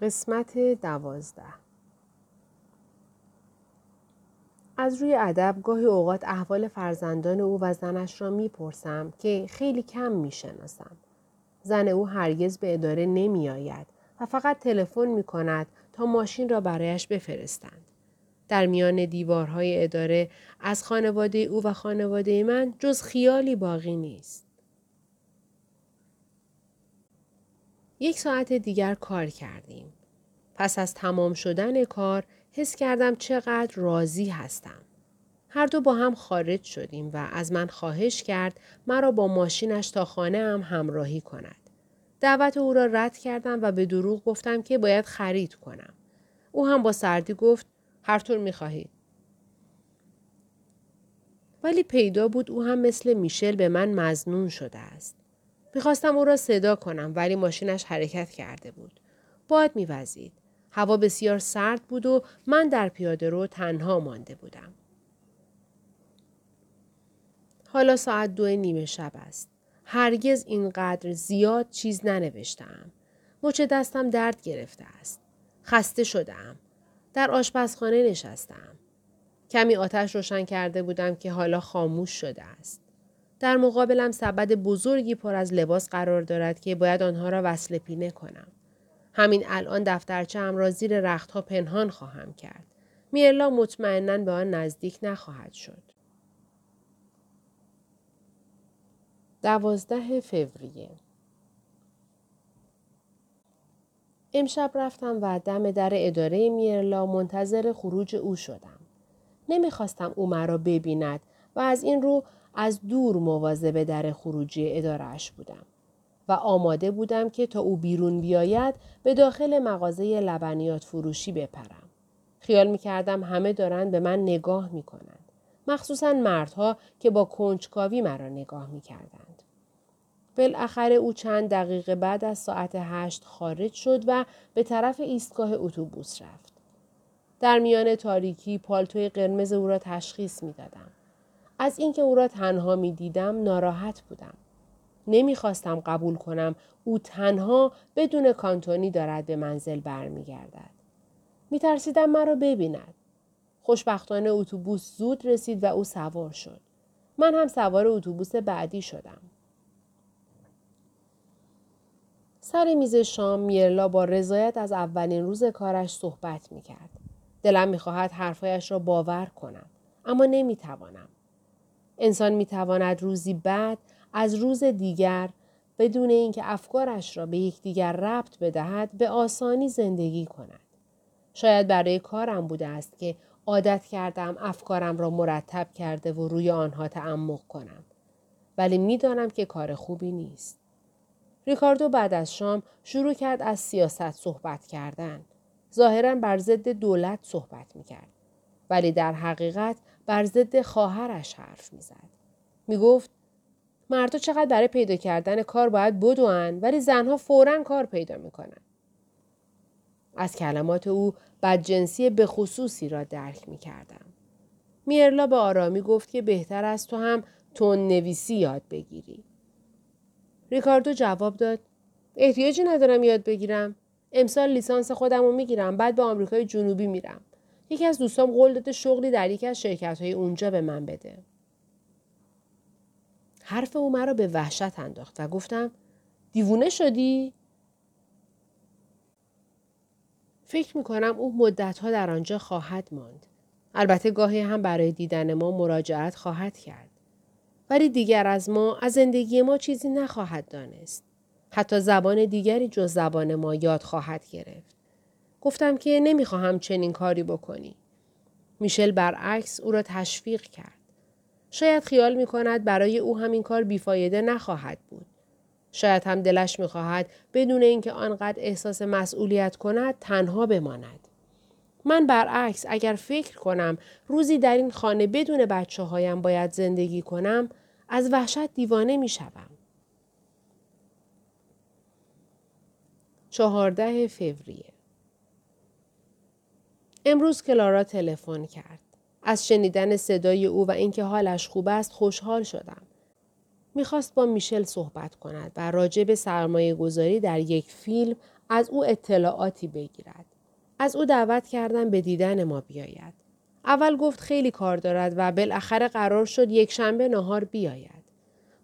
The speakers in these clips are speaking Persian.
قسمت دوازده از روی ادب گاهی اوقات احوال فرزندان او و زنش را می‌پرسم که خیلی کم می‌شناسم. زن او هرگز به اداره نمی آید و فقط تلفن می کند تا ماشین را برایش بفرستند. در میان دیوارهای اداره از خانواده او و خانواده من جز خیالی باقی نیست. یک ساعت دیگر کار کردیم. پس از تمام شدن کار حس کردم چقدر راضی هستم. هر دو با هم خارج شدیم و از من خواهش کرد مرا با ماشینش تا خانه هم همراهی کند. دعوت او را رد کردم و به دروغ گفتم که باید خرید کنم. او هم با سردی گفت هر طور می خواهید. ولی پیدا بود او هم مثل میشل به من مزنون شده است. می‌خواستم او را صدا کنم ولی ماشینش حرکت کرده بود. باد میوزید. هوا بسیار سرد بود و من در پیاده رو تنها مانده بودم. حالا ساعت دو نیمه شب است. هرگز اینقدر زیاد چیز ننوشتم. مچ دستم درد گرفته است. خسته شدم. در آشپزخانه نشستم. کمی آتش روشن کرده بودم که حالا خاموش شده است. در مقابلم سبد بزرگی پر از لباس قرار دارد که باید آنها را وصل پینه کنم. همین الان دفترچه هم را زیر رختها پنهان خواهم کرد. میرلا مطمئنا به آن نزدیک نخواهد شد. دوازده فوریه امشب رفتم و دم در اداره میرلا منتظر خروج او شدم. نمی‌خواستم او مرا ببیند و از این رو از دور مواظب در خروجی ادارهش بودم و آماده بودم که تا او بیرون بیاید به داخل مغازه لبنیات فروشی بپرم. خیال می کردم همه دارند به من نگاه می کنند. مخصوصا مردها که با کنجکاوی مرا نگاه می کردند. بالاخره او چند دقیقه بعد از ساعت هشت خارج شد و به طرف ایستگاه اتوبوس رفت. در میان تاریکی پالتوی قرمز او را تشخیص می دادم. از اینکه او را تنها می دیدم ناراحت بودم. نمی‌خواستم قبول کنم او تنها بدون کانتونی دارد به منزل برمیگردد. می ترسیدم مرا ببیند. خوشبختانه اتوبوس زود رسید و او سوار شد. من هم سوار اتوبوس بعدی شدم. سر میز شام میرلا با رضایت از اولین روز کارش صحبت می کرد. دلم می‌خواهد حرفایش را باور کنم. اما نمی‌توانم. انسان می‌تواند روزی بعد از روز دیگر بدون اینکه افکارش را به یکدیگر ربط بدهد به آسانی زندگی کند. شاید برای کارم بوده است که عادت کردم افکارم را مرتب کرده و روی آنها تعمق کنم. ولی می‌دانم که کار خوبی نیست. ریکاردو بعد از شام شروع کرد از سیاست صحبت کردن. ظاهرا بر ضد دولت صحبت می‌کرد. ولی در حقیقت بر ضد خواهرش حرف می‌زد. می‌گفت مردها چقدر برای پیدا کردن کار باید بدوان ولی زنها فورا کار پیدا می‌کنن. از کلمات او بدجنسی به خصوصی را درک می کردم. میرلا به آرامی گفت که بهتر است تو هم تون نویسی یاد بگیری. ریکاردو جواب داد احتیاجی ندارم یاد بگیرم. امسال لیسانس خودم رو می‌گیرم بعد به آمریکای جنوبی میرم. یکی از دوستام قول داده شغلی در یکی از شرکت های اونجا به من بده. حرف او مرا به وحشت انداخت و گفتم دیوونه شدی؟ فکر می کنم او مدتها در آنجا خواهد ماند. البته گاهی هم برای دیدن ما مراجعت خواهد کرد. ولی دیگر از ما از زندگی ما چیزی نخواهد دانست. حتی زبان دیگری جز زبان ما یاد خواهد گرفت. گفتم که نمی‌خواهم چنین کاری بکنی. میشل برعکس او را تشویق کرد. شاید خیال می کند برای او همین کار بیفایده نخواهد بود. شاید هم دلش می خواهد بدون اینکه آنقدر احساس مسئولیت کند تنها بماند. من برعکس اگر فکر کنم روزی در این خانه بدون بچه هایم باید زندگی کنم از وحشت دیوانه می شوم. چهارده فوریه امروز کلارا تلفن کرد. از شنیدن صدای او و اینکه حالش خوب است خوشحال شدم. می‌خواست با میشل صحبت کند و راجع به سرمایه گذاری در یک فیلم از او اطلاعاتی بگیرد. از او دعوت کردم به دیدن ما بیاید. اول گفت خیلی کار دارد و بالاخره قرار شد یک شنبه نهار بیاید.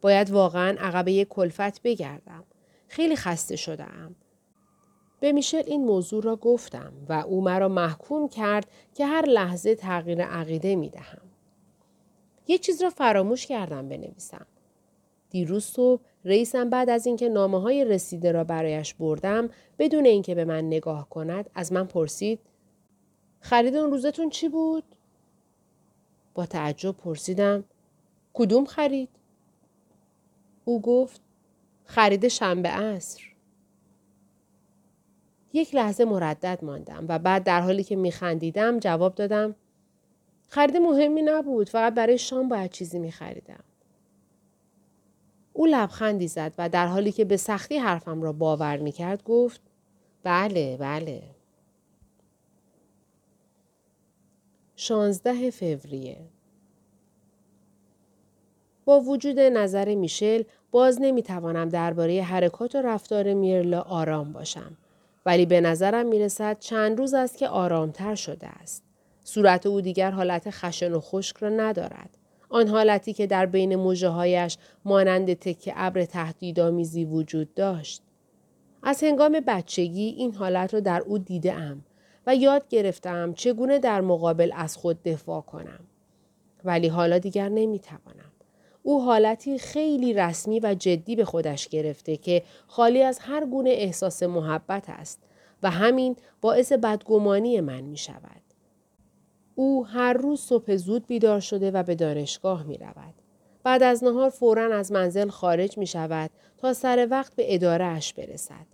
باید واقعا یک کلفت بگردم. خیلی خسته شدم. به میشل این موضوع را گفتم و او مرا محکوم کرد که هر لحظه تغییر عقیده می دهم. یک چیز را فراموش کردم بنویسم. دیروز صبح رئیسم بعد از اینکه نامه های رسیده را برایش بردم بدون اینکه به من نگاه کند از من پرسید خرید اون روزتون چی بود؟ با تعجب پرسیدم کدوم خرید؟ او گفت خرید شنبه عصر. یک لحظه مردد ماندم و بعد در حالی که میخندیدم جواب دادم خرید مهمی نبود فقط برای شام باید چیزی میخریدم. او لبخندی زد و در حالی که به سختی حرفم را باور می‌کرد گفت بله بله. شانزده فوریه با وجود نظر میشل باز نمی‌توانم درباره حرکات و رفتار میرلا آرام باشم. ولی به نظرم می‌رسد چند روز است که آرامتر شده است. صورت او دیگر حالت خشن و خشک را ندارد. آن حالتی که در بین موجه هایش مانند تکه ابر تهدیدآمیزی وجود داشت. از هنگام بچگی این حالت را در او دیده ام و یاد گرفتم چگونه در مقابل از خود دفاع کنم. ولی حالا دیگر نمی‌توانم. او حالتی خیلی رسمی و جدی به خودش گرفته که خالی از هر گونه احساس محبت است و همین باعث بدگمانی من می شود. او هر روز صبح زود بیدار شده و به دانشگاه می رود. بعد از نهار فورا از منزل خارج می شود تا سر وقت به اداره اش برسد.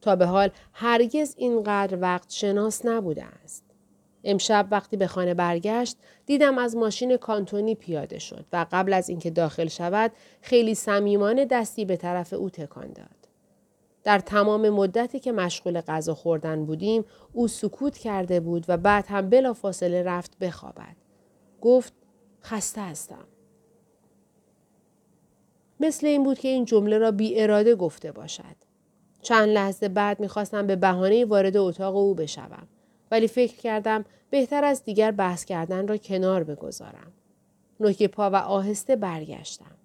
تا به حال هرگز اینقدر وقت شناس نبوده است. امشب وقتی به خانه برگشت دیدم از ماشین کانتونی پیاده شد و قبل از اینکه داخل شود خیلی صمیمانه دستی به طرف او تکان داد. در تمام مدتی که مشغول غذا خوردن بودیم او سکوت کرده بود و بعد هم بلا فاصله رفت بخوابد. گفت خسته هستم. مثل این بود که این جمله را بی اراده گفته باشد. چند لحظه بعد می‌خواستم به بهانه وارد اتاق او بشوم. ولی فکر کردم بهتر از دیگر بحث کردن را کنار بگذارم. نوک پا و آهسته برگشتم.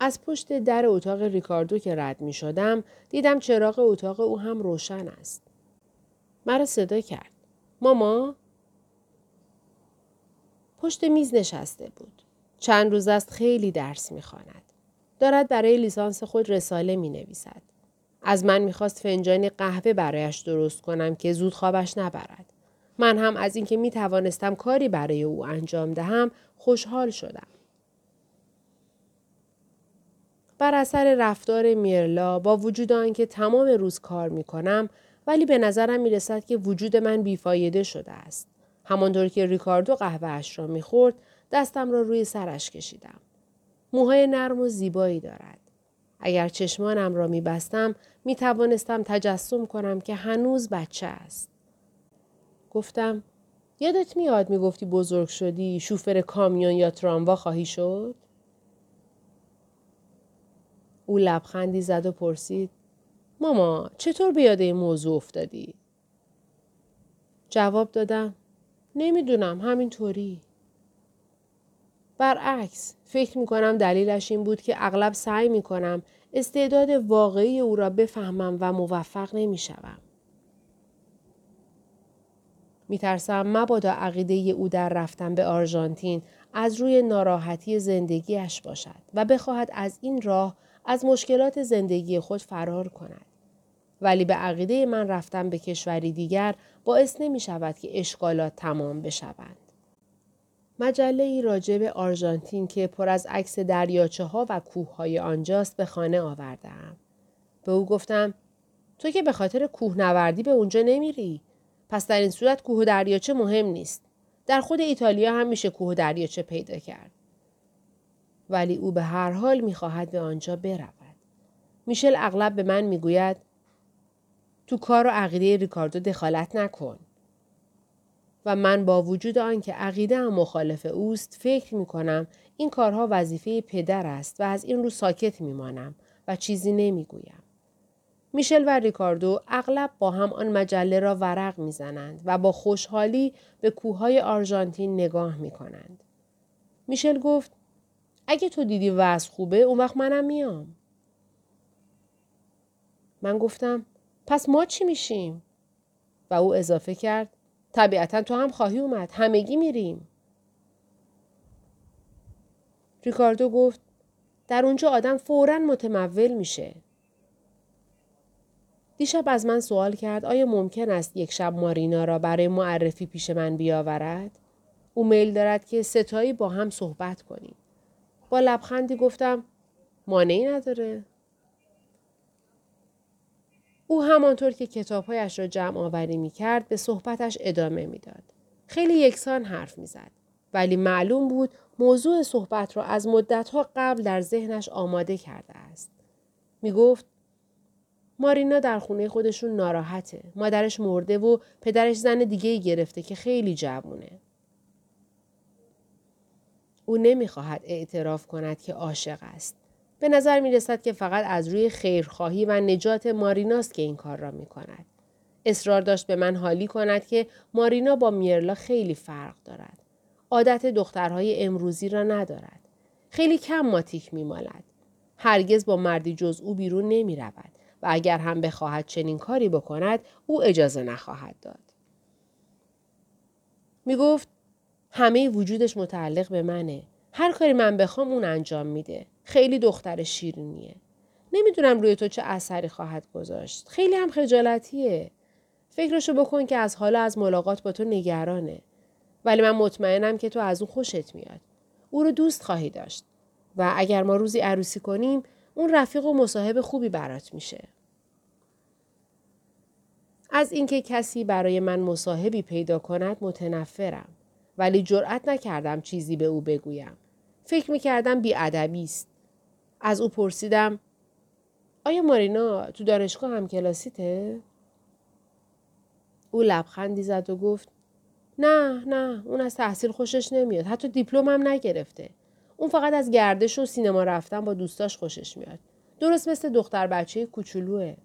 از پشت در اتاق ریکاردو که رد می شدم دیدم چراغ اتاق او هم روشن است. مرا صدا کرد. ماما؟ پشت میز نشسته بود. چند روز است خیلی درس می خواند. دارد برای لیسانس خود رساله می نویسد. از من می‌خواست فنجانی قهوه برایش درست کنم که زود خوابش نبرد. من هم از اینکه می توانستم کاری برای او انجام دهم خوشحال شدم. بر اثر رفتار میرلا با وجود آنکه تمام روز کار می کنم ولی به نظرم می رسد که وجود من بیفایده شده است. همانطور که ریکاردو قهوهش را می خورد دستم را روی سرش کشیدم. موهای نرم و زیبایی دارد. اگر چشمانم را می بستم می توانستم تجسم کنم که هنوز بچه است. گفتم یادت میاد می گفتی بزرگ شدی شوفر کامیون یا تراموا خواهی شد؟ او لبخندی زد و پرسید ماما چطور به یاد این موضوع افتادی؟ جواب دادم نمی‌دونم همینطوری. برعکس فکر می کنم دلیلش این بود که اغلب سعی می کنم استعداد واقعی او را بفهمم و موفق نمی شوم. می ترسم مبادا عقیده او در رفتن به آرژانتین از روی ناراحتی زندگیش باشد و بخواهد از این راه از مشکلات زندگی خود فرار کند. ولی به عقیده من رفتن به کشوری دیگر باعث نمی شود که اشکالات تمام بشوند. مجله ای راجع به آرژانتین که پر از عکس دریاچه ها و کوه های آنجاست به خانه آوردم. به او گفتم تو که به خاطر کوهنوردی به اونجا نمیری. پس در این صورت کوه و دریاچه مهم نیست. در خود ایتالیا هم میشه کوه و دریاچه پیدا کرد. ولی او به هر حال می‌خواهد به آنجا برود. میشل اغلب به من می‌گوید تو کار و عقیده ریکاردو دخالت نکن. و من با وجود آنکه عقیده هم مخالف اوست فکر می کنم این کارها وظیفه پدر است و از این رو ساکت می مانم و چیزی نمی گویم. میشل و ریکاردو اغلب با هم آن مجله را ورق می‌زنند و با خوشحالی به کوههای آرژانتین نگاه می کنند. میشل گفت اگه تو دیدی وضع خوبه اون وقت منم میام. من گفتم پس ما چی میشیم؟ و او اضافه کرد طبیعتا تو هم خواهی اومد همگی میریم. ریکاردو گفت در اونجا آدم فورا متمول میشه. دیشب از من سوال کرد آیا ممکن است یک شب مارینا را برای معرفی پیش من بیاورد؟ او میل دارد که ستایی با هم صحبت کنیم. با لبخندی گفتم مانعی نداره. او همانطور که کتابهایش را جمع آوری می کرد به صحبتش ادامه می‌داد. خیلی یکسان حرف می‌زد. ولی معلوم بود موضوع صحبت را از مدتها قبل در ذهنش آماده کرده است. می گفت مارینا در خونه خودشون ناراحته. مادرش مرده و پدرش زن دیگه گرفته که خیلی جوونه. او نمی‌خواهد اعتراف کند که عاشق است. به نظر می رسد که فقط از روی خیرخواهی و نجات ماریناست که این کار را می کند. اصرار داشت به من حالی کند که مارینا با میرلا خیلی فرق دارد. عادت دخترهای امروزی را ندارد. خیلی کم ماتیک می مالد. هرگز با مردی جز او بیرون نمی رود و اگر هم بخواهد چنین کاری بکند او اجازه نخواهد داد. می گفت همه وجودش متعلق به منه. هر کاری من بخوام اون انجام میده. خیلی دختر شیرینیه. نمی‌دونم روی تو چه اثری خواهد گذاشت. خیلی هم خجالتیه. فکرشو بکن که از حالا از ملاقات با تو نگرانه. ولی من مطمئنم که تو از اون خوشت میاد. او رو دوست خواهی داشت. و اگر ما روزی عروسی کنیم اون رفیق و مصاحب خوبی برات میشه. از اینکه کسی برای من مصاحبی پیدا کند متنفرم. ولی جرأت نکردم چیزی به او بگویم. فکر می‌کردم بیادبی است. از او پرسیدم آیا مارینا تو دانشگاه هم کلاسیته؟ او لبخندی زد و گفت نه نه اون از تحصیل خوشش نمیاد حتی دیپلم هم نگرفته. اون فقط از گردش و سینما رفتن با دوستاش خوشش میاد. درست مثل دختر بچه کوچولوه.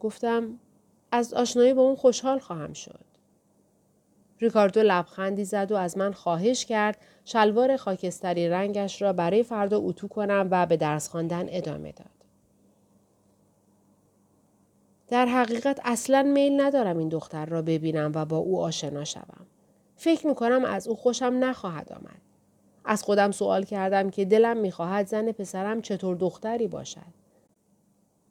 گفتم از آشنایی با اون خوشحال خواهم شد. ریکاردو لبخندی زد و از من خواهش کرد شلوار خاکستری رنگش را برای فردا اتو کنم و به درس خواندن ادامه داد. در حقیقت اصلا میل ندارم این دختر را ببینم و با او آشنا شوم. فکر می کنم از او خوشم نخواهد آمد. از خودم سوال کردم که دلم می‌خواهد زن پسرم چطور دختری باشد.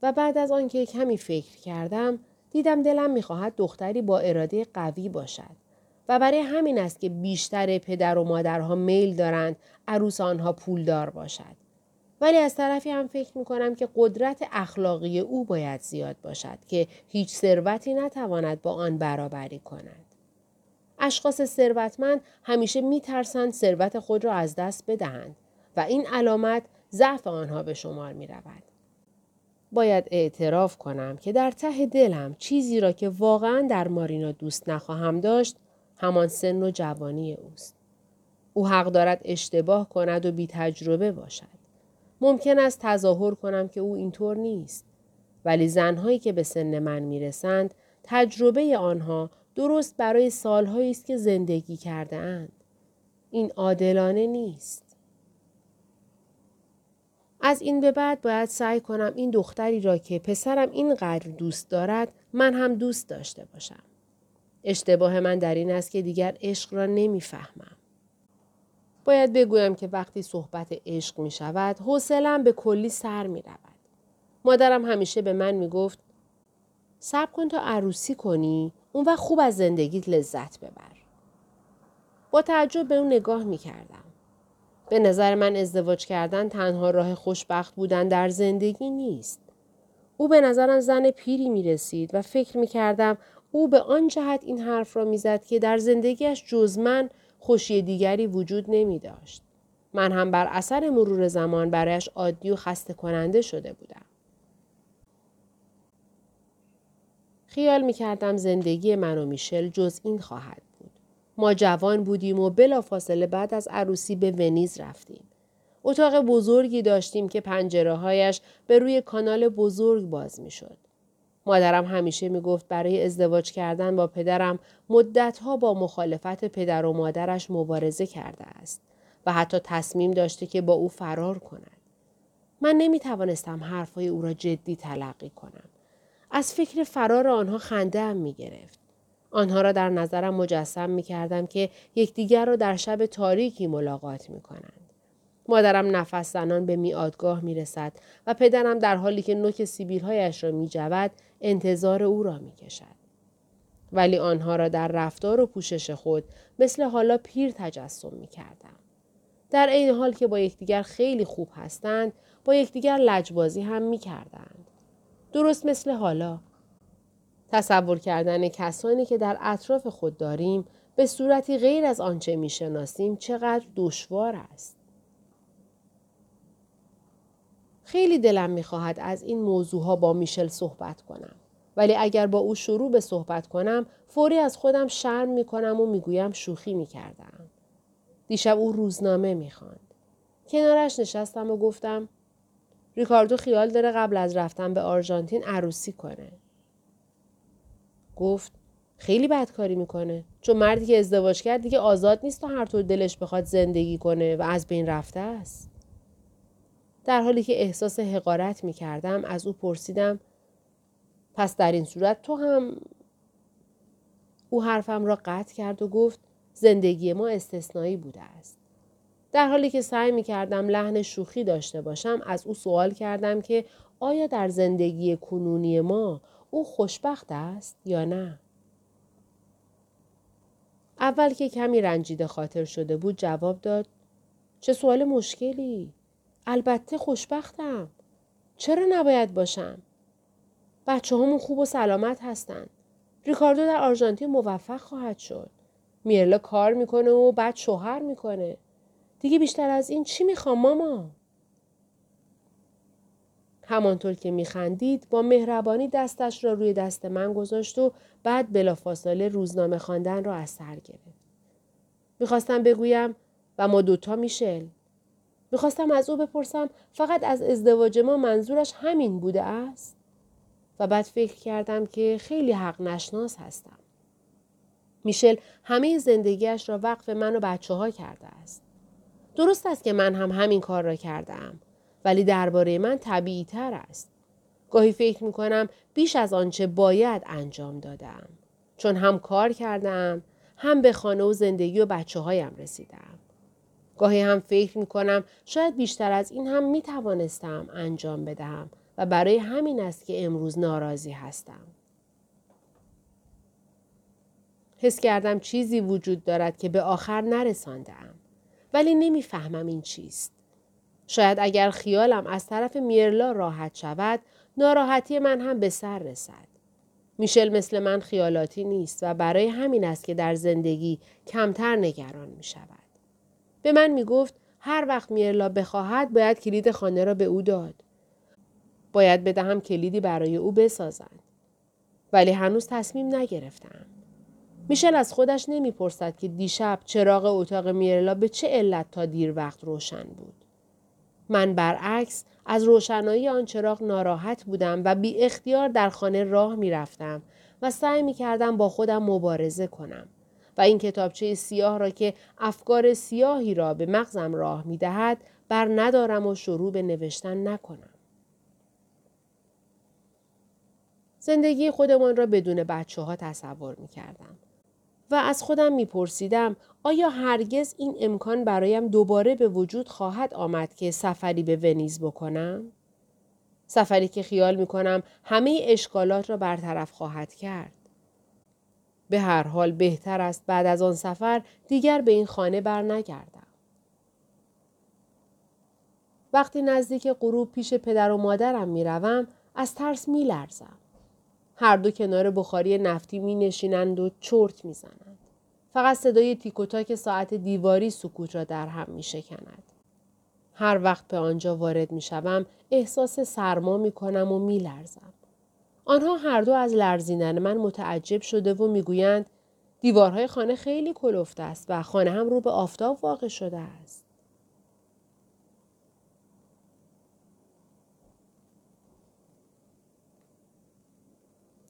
و بعد از آنکه کمی فکر کردم دیدم دلم می‌خواهد دختری با اراده قوی باشد. و برای همین است که بیشتر پدر و مادرها میل دارند عروس آنها پولدار باشد. ولی از طرفی هم فکر می کنم که قدرت اخلاقی او باید زیاد باشد که هیچ ثروتی نتواند با آن برابری کند. اشخاص ثروتمند همیشه می ترسند ثروت خود را از دست بدهند و این علامت ضعف آنها به شمار می رود. باید اعتراف کنم که در ته دلم چیزی را که واقعا در مارینا دوست نخواهم داشت همان سن و جوانی اوست. او حق دارد اشتباه کند و بی تجربه باشد. ممکن است تظاهر کنم که او اینطور نیست. ولی زنهایی که به سن من می‌رسند تجربه آنها درست برای سالهایی است که زندگی کرده اند. این عادلانه نیست. از این به بعد باید سعی کنم این دختری را که پسرم اینقدر دوست دارد من هم دوست داشته باشم. اشتباه من در این است که دیگر عشق را نمی‌فهمم. باید بگویم که وقتی صحبت عشق می شود حوصلم به کلی سر می رود. مادرم همیشه به من می گفت صبر کن تا عروسی کنی اون وقت خوب از زندگیت لذت ببر. با تعجب به اون نگاه می کردم. به نظر من ازدواج کردن تنها راه خوشبخت بودن در زندگی نیست. او به نظرم زن پیری می رسید و فکر می کردم او به آن جهت این حرف را می‌زد که در زندگیش جز من خوشی دیگری وجود نمی داشت. من هم بر اثر مرور زمان برایش عادی و خسته کننده شده بودم. خیال می کردم زندگی من و میشل جز این خواهد بود. ما جوان بودیم و بلا فاصله بعد از عروسی به ونیز رفتیم. اتاق بزرگی داشتیم که پنجره هایش به روی کانال بزرگ باز می شد. مادرم همیشه می گفت برای ازدواج کردن با پدرم مدتها با مخالفت پدر و مادرش مبارزه کرده است و حتی تصمیم داشته که با او فرار کند. من نمی توانستم حرفهای او را جدی تلقی کنم. از فکر فرار آنها خنده هم می گرفت. آنها را در نظرم مجسم می کردم که یکدیگر را در شب تاریکی ملاقات می کنند. مادرم نفس زنان به میادگاه می رسد و پدرم در حالی که نوک سیبیلهایش را می جود انتظار او را می کشد. ولی آنها را در رفتار و پوشش خود مثل حالا پیر تجسم می کردم. در این حال که با یکدیگر خیلی خوب هستند با یکدیگر لجبازی هم می کردند. درست مثل حالا. تصور کردن کسانی که در اطراف خود داریم به صورتی غیر از آنچه می شناسیم چقدر دشوار است. خیلی دلم می‌خواهد از این موضوع ها با میشل صحبت کنم. ولی اگر با او شروع به صحبت کنم فوری از خودم شرم می کنم و می‌گویم شوخی می کردم. دیشب او روزنامه می خواند. کنارش نشستم و گفتم ریکاردو خیال داره قبل از رفتن به آرژانتین عروسی کنه. گفت خیلی بدکاری می‌کنه چون مردی که ازدواج کرد دیگه آزاد نیست تا هر طور دلش بخواد زندگی کنه و از بین رفته است. در حالی که احساس حقارت می کردم از او پرسیدم پس در این صورت تو هم او حرفم را قطع کرد و گفت زندگی ما استثنایی بوده است. در حالی که سعی می کردم لحن شوخی داشته باشم از او سوال کردم که آیا در زندگی کنونی ما او خوشبخت است یا نه؟ اول که کمی رنجیده خاطر شده بود جواب داد چه سوال مشکلی؟ البته خوشبختم. چرا نباید باشم؟ بچه همون خوب و سلامت هستن. ریکاردو در آرژانتین موفق خواهد شد. میرلا کار می‌کنه و بعد شوهر می‌کنه. دیگه بیشتر از این چی می‌خوام ماما؟ همانطور که میخندید با مهربانی دستش را روی دست من گذاشت و بعد بلافاصله روزنامه خواندن را از سر گرفت. می‌خواستم بگویم و ما دوتا میشل می‌خواستم از او بپرسم فقط از ازدواج ما منظورش همین بوده است؟ و بعد فکر کردم که خیلی حق نشناس هستم. میشل همه زندگیش را وقف من و بچه ها کرده است. درست است که من هم همین کار را کردم ولی درباره من طبیعی تر است. گاهی فکر می کنم بیش از آنچه باید انجام دادم. چون هم کار کردم هم به خانه و زندگی و بچه هایم رسیدم. گاهی هم فکر می کنم شاید بیشتر از این هم می توانستم انجام بدهم و برای همین است که امروز ناراضی هستم. حس کردم چیزی وجود دارد که به آخر نرساندم. ولی نمی‌فهمم این چیست. شاید اگر خیالم از طرف میرلا راحت شود ناراحتی من هم به سر رسد. میشل مثل من خیالاتی نیست و برای همین است که در زندگی کمتر نگران می شود. به من می گفت هر وقت میرلا بخواهد باید کلید خانه را به او داد. باید بدهم کلیدی برای او بسازند. ولی هنوز تصمیم نگرفتم. میشل از خودش نمی‌پرسد که دیشب چراغ اتاق میرلا به چه علت تا دیر وقت روشن بود. من برعکس از روشنایی آن چراغ ناراحت بودم و بی اختیار در خانه راه می‌رفتم و سعی می کردم با خودم مبارزه کنم. و این کتابچه سیاه را که افکار سیاهی را به مغزم راه می دهد بر ندارم و شروع به نوشتن نکنم. زندگی خودمان را بدون بچه ها تصور می کردم. و از خودم می پرسیدم آیا هرگز این امکان برایم دوباره به وجود خواهد آمد که سفری به ونیز بکنم؟ سفری که خیال می کنم همه اشکالات را برطرف خواهد کرد. به هر حال بهتر است بعد از آن سفر دیگر به این خانه بر نگردم. وقتی نزدیک غروب پیش پدر و مادرم می روم از ترس می لرزم. هر دو کنار بخاری نفتی می نشینند و چرت می زنند. فقط صدای تیکوتاک ساعت دیواری سکوت را در هم می شکند. هر وقت به آنجا وارد می شوم احساس سرما می کنم و می لرزم. آنها هر دو از لرزیدن من متعجب شده و می‌گویند دیوارهای خانه خیلی کلفت است و خانه هم رو به آفتاب واقع شده است.